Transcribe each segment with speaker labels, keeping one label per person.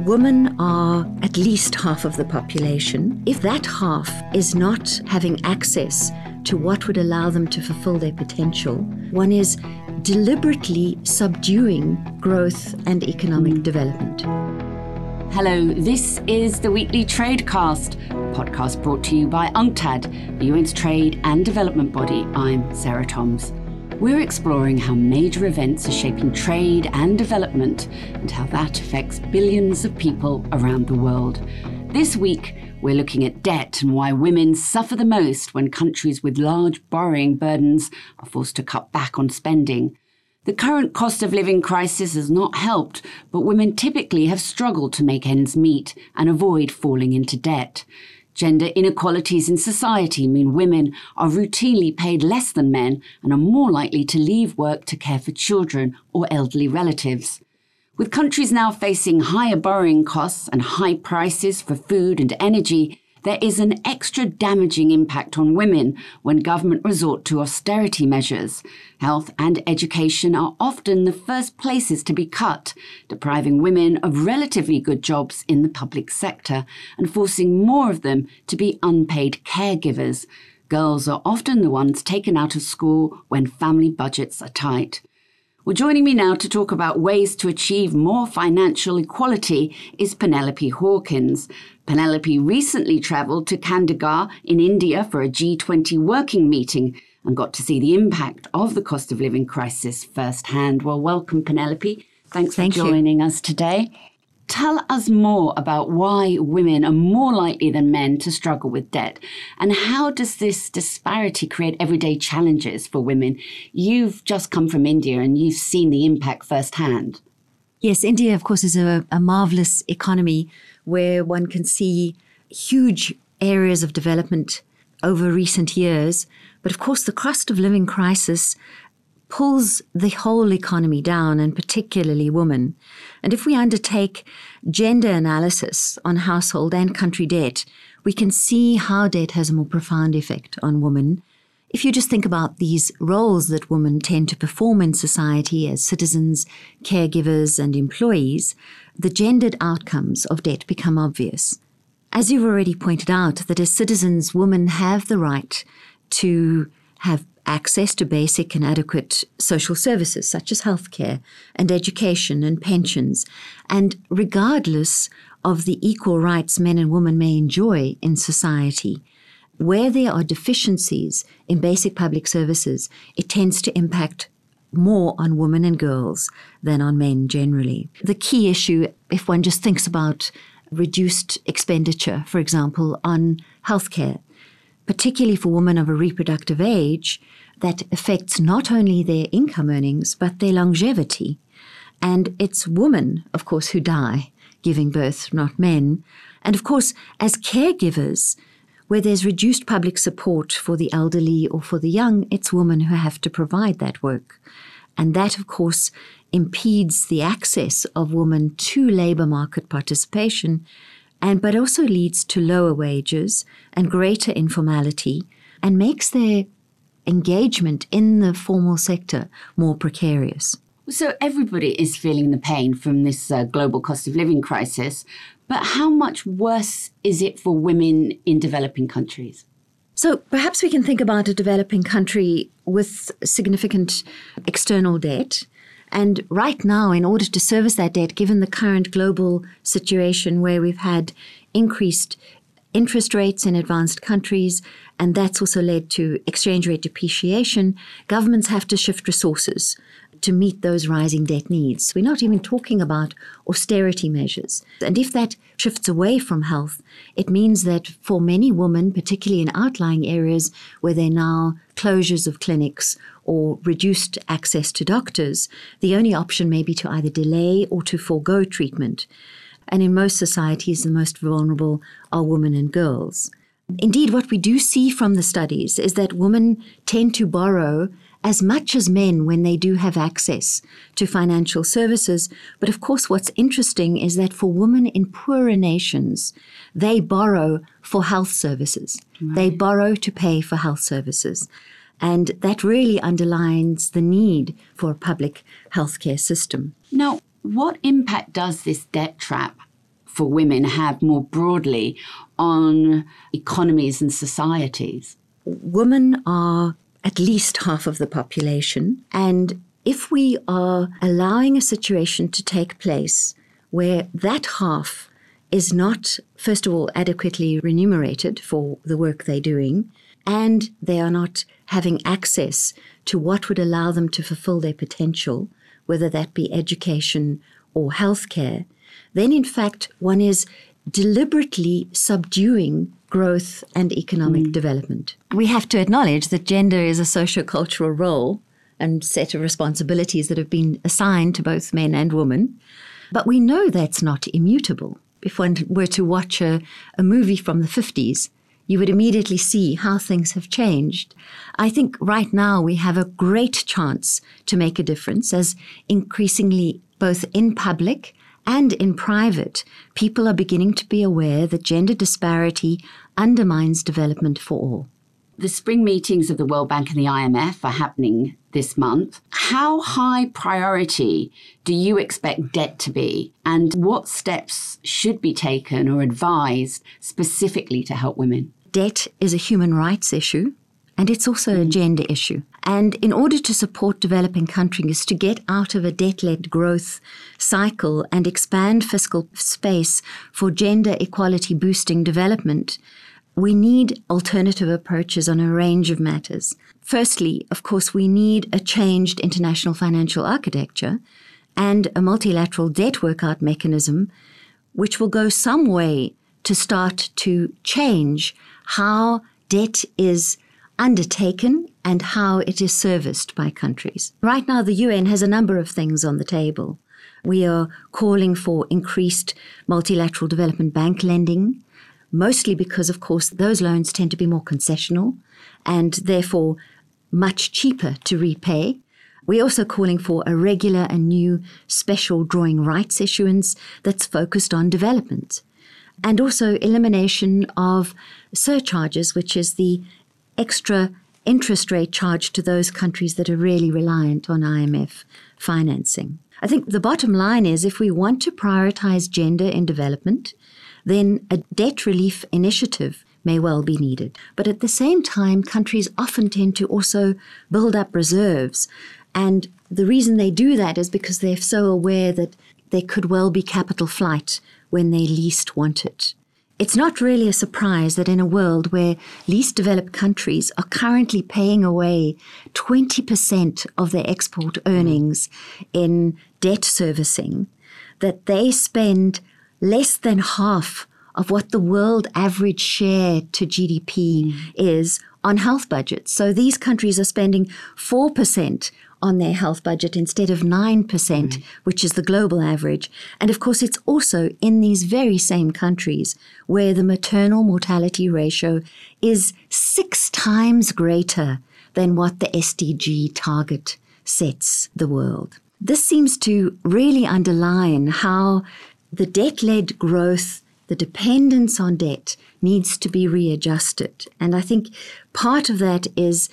Speaker 1: women are at least half of the population. If that half is not having access to what would allow them to fulfill their potential, one is deliberately subduing growth and economic development.
Speaker 2: Hello, this is the weekly Tradecast, podcast brought to you by UNCTAD, the UN's trade and development body. I'm Sarah Toms. We're exploring how major events are shaping trade and development and how that affects billions of people around the world. This week, we're looking at debt and why women suffer the most when countries with large borrowing burdens are forced to cut back on spending. The current cost of living crisis has not helped, but women typically have struggled to make ends meet and avoid falling into debt. Gender inequalities in society mean women are routinely paid less than men and are more likely to leave work to care for children or elderly relatives. With countries now facing higher borrowing costs and high prices for food and energy, there is an extra damaging impact on women when government resort to austerity measures. Health and education are often the first places to be cut, depriving women of relatively good jobs in the public sector and forcing more of them to be unpaid caregivers. Girls are often the ones taken out of school when family budgets are tight. Well, joining me now to talk about ways to achieve more financial equality is Penelope Hawkins. Penelope recently travelled to Chandigarh in India for a G20 working meeting and got to see the impact of the cost of living crisis firsthand. Well, welcome, Penelope. Thanks
Speaker 1: Thank
Speaker 2: for joining you. us today. Tell us more about why women are more likely than men to struggle with debt and how does this disparity create everyday challenges for women? You've just come from India and you've seen the impact firsthand.
Speaker 1: Yes, India, of course, is a, a marvelous economy where one can see huge areas of development over recent years. But of course, the cost of living crisis pulls the whole economy down, and particularly women. And if we undertake gender analysis on household and country debt, we can see how debt has a more profound effect on women. If you just think about these roles that women tend to perform in society as citizens, caregivers, and employees, the gendered outcomes of debt become obvious. As you've already pointed out, that as citizens, women have the right to have access to basic and adequate social services such as healthcare and education and pensions, and regardless of the equal rights men and women may enjoy in society, where there are deficiencies in basic public services, it tends to impact more on women and girls than on men generally. The key issue, if one just thinks about reduced expenditure, for example, on healthcare, particularly for women of a reproductive age, that affects not only their income earnings, but their longevity. And it's women, of course, who die giving birth, not men. And of course, as caregivers, where there's reduced public support for the elderly or for the young, it's women who have to provide that work. And that, of course, impedes the access of women to labour market participation, and but also leads to lower wages and greater informality, and makes their engagement in the formal sector more precarious.
Speaker 2: So, everybody is feeling the pain from this uh, global cost of living crisis, but how much worse is it for women in developing countries?
Speaker 1: So, perhaps we can think about a developing country with significant external debt. And right now, in order to service that debt, given the current global situation where we've had increased interest rates in advanced countries, and that's also led to exchange rate depreciation, governments have to shift resources to meet those rising debt needs. We're not even talking about austerity measures. And if that shifts away from health, it means that for many women, particularly in outlying areas where there are now closures of clinics or reduced access to doctors, the only option may be to either delay or to forego treatment. And in most societies, the most vulnerable are women and girls. Indeed, what we do see from the studies is that women tend to borrow as much as men when they do have access to financial services. But of course, what's interesting is that for women in poorer nations, they borrow for health services. Right. They borrow to pay for health services. And that really underlines the need for a public healthcare system.
Speaker 2: Now, what impact does this debt trap for women have more broadly on economies and societies?
Speaker 1: Women are at least half of the population. And if we are allowing a situation to take place where that half is not, first of all, adequately remunerated for the work they're doing, and they are not having access to what would allow them to fulfill their potential, whether that be education or healthcare, then in fact one is deliberately subduing growth and economic mm. development. We have to acknowledge that gender is a socio-cultural role and set of responsibilities that have been assigned to both men and women. But we know that's not immutable. If one were to watch a, a movie from the 50s, you would immediately see how things have changed. I think right now we have a great chance to make a difference as increasingly both in public and in private, people are beginning to be aware that gender disparity undermines development for all.
Speaker 2: The spring meetings of the World Bank and the IMF are happening this month. How high priority do you expect debt to be? And what steps should be taken or advised specifically to help women?
Speaker 1: Debt is a human rights issue and it's also a gender issue. And in order to support developing countries to get out of a debt led growth cycle and expand fiscal space for gender equality boosting development, we need alternative approaches on a range of matters. Firstly, of course, we need a changed international financial architecture and a multilateral debt workout mechanism, which will go some way to start to change how debt is undertaken and how it is serviced by countries. Right now, the UN has a number of things on the table. We are calling for increased multilateral development bank lending, mostly because, of course, those loans tend to be more concessional and therefore much cheaper to repay. We're also calling for a regular and new special drawing rights issuance that's focused on development. And also elimination of surcharges, which is the extra interest rate charged to those countries that are really reliant on IMF financing. I think the bottom line is if we want to prioritize gender in development, then a debt relief initiative may well be needed. But at the same time, countries often tend to also build up reserves. And the reason they do that is because they're so aware that there could well be capital flight when they least want it. It's not really a surprise that in a world where least developed countries are currently paying away 20% of their export earnings in debt servicing, that they spend less than half of what the world average share to GDP mm. is on health budgets. So these countries are spending 4% on their health budget instead of 9%, mm. which is the global average. And of course, it's also in these very same countries where the maternal mortality ratio is six times greater than what the SDG target sets the world. This seems to really underline how the debt led growth, the dependence on debt, needs to be readjusted. And I think part of that is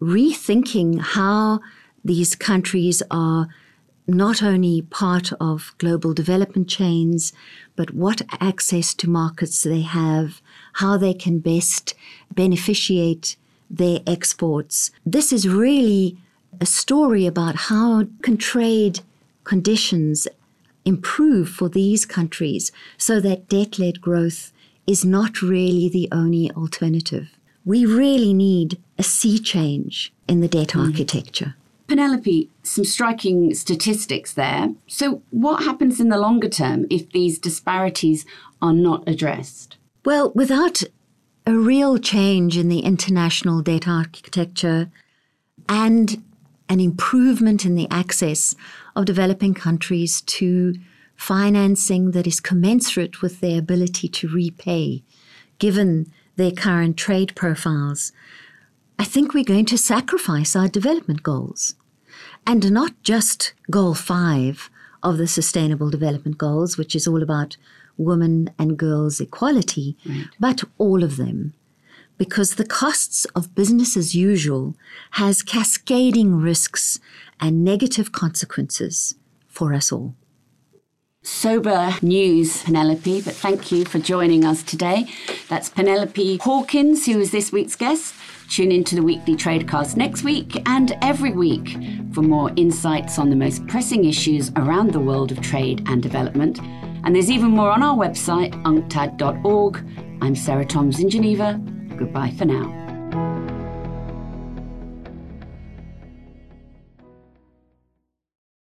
Speaker 1: rethinking how these countries are not only part of global development chains, but what access to markets they have, how they can best beneficiate their exports. This is really a story about how can trade conditions improve for these countries so that debt led growth is not really the only alternative. We really need a sea change in the debt mm. architecture.
Speaker 2: Penelope, some striking statistics there. So, what happens in the longer term if these disparities are not addressed?
Speaker 1: Well, without a real change in the international debt architecture and an improvement in the access of developing countries to financing that is commensurate with their ability to repay, given their current trade profiles, I think we're going to sacrifice our development goals. And not just goal five of the Sustainable Development Goals, which is all about women and girls equality, right. but all of them. Because the costs of business as usual has cascading risks and negative consequences for us all.
Speaker 2: Sober news, Penelope, but thank you for joining us today. That's Penelope Hawkins, who is this week's guest. Tune into the weekly Tradecast next week and every week for more insights on the most pressing issues around the world of trade and development. And there's even more on our website, unctad.org. I'm Sarah Toms in Geneva. Goodbye for now.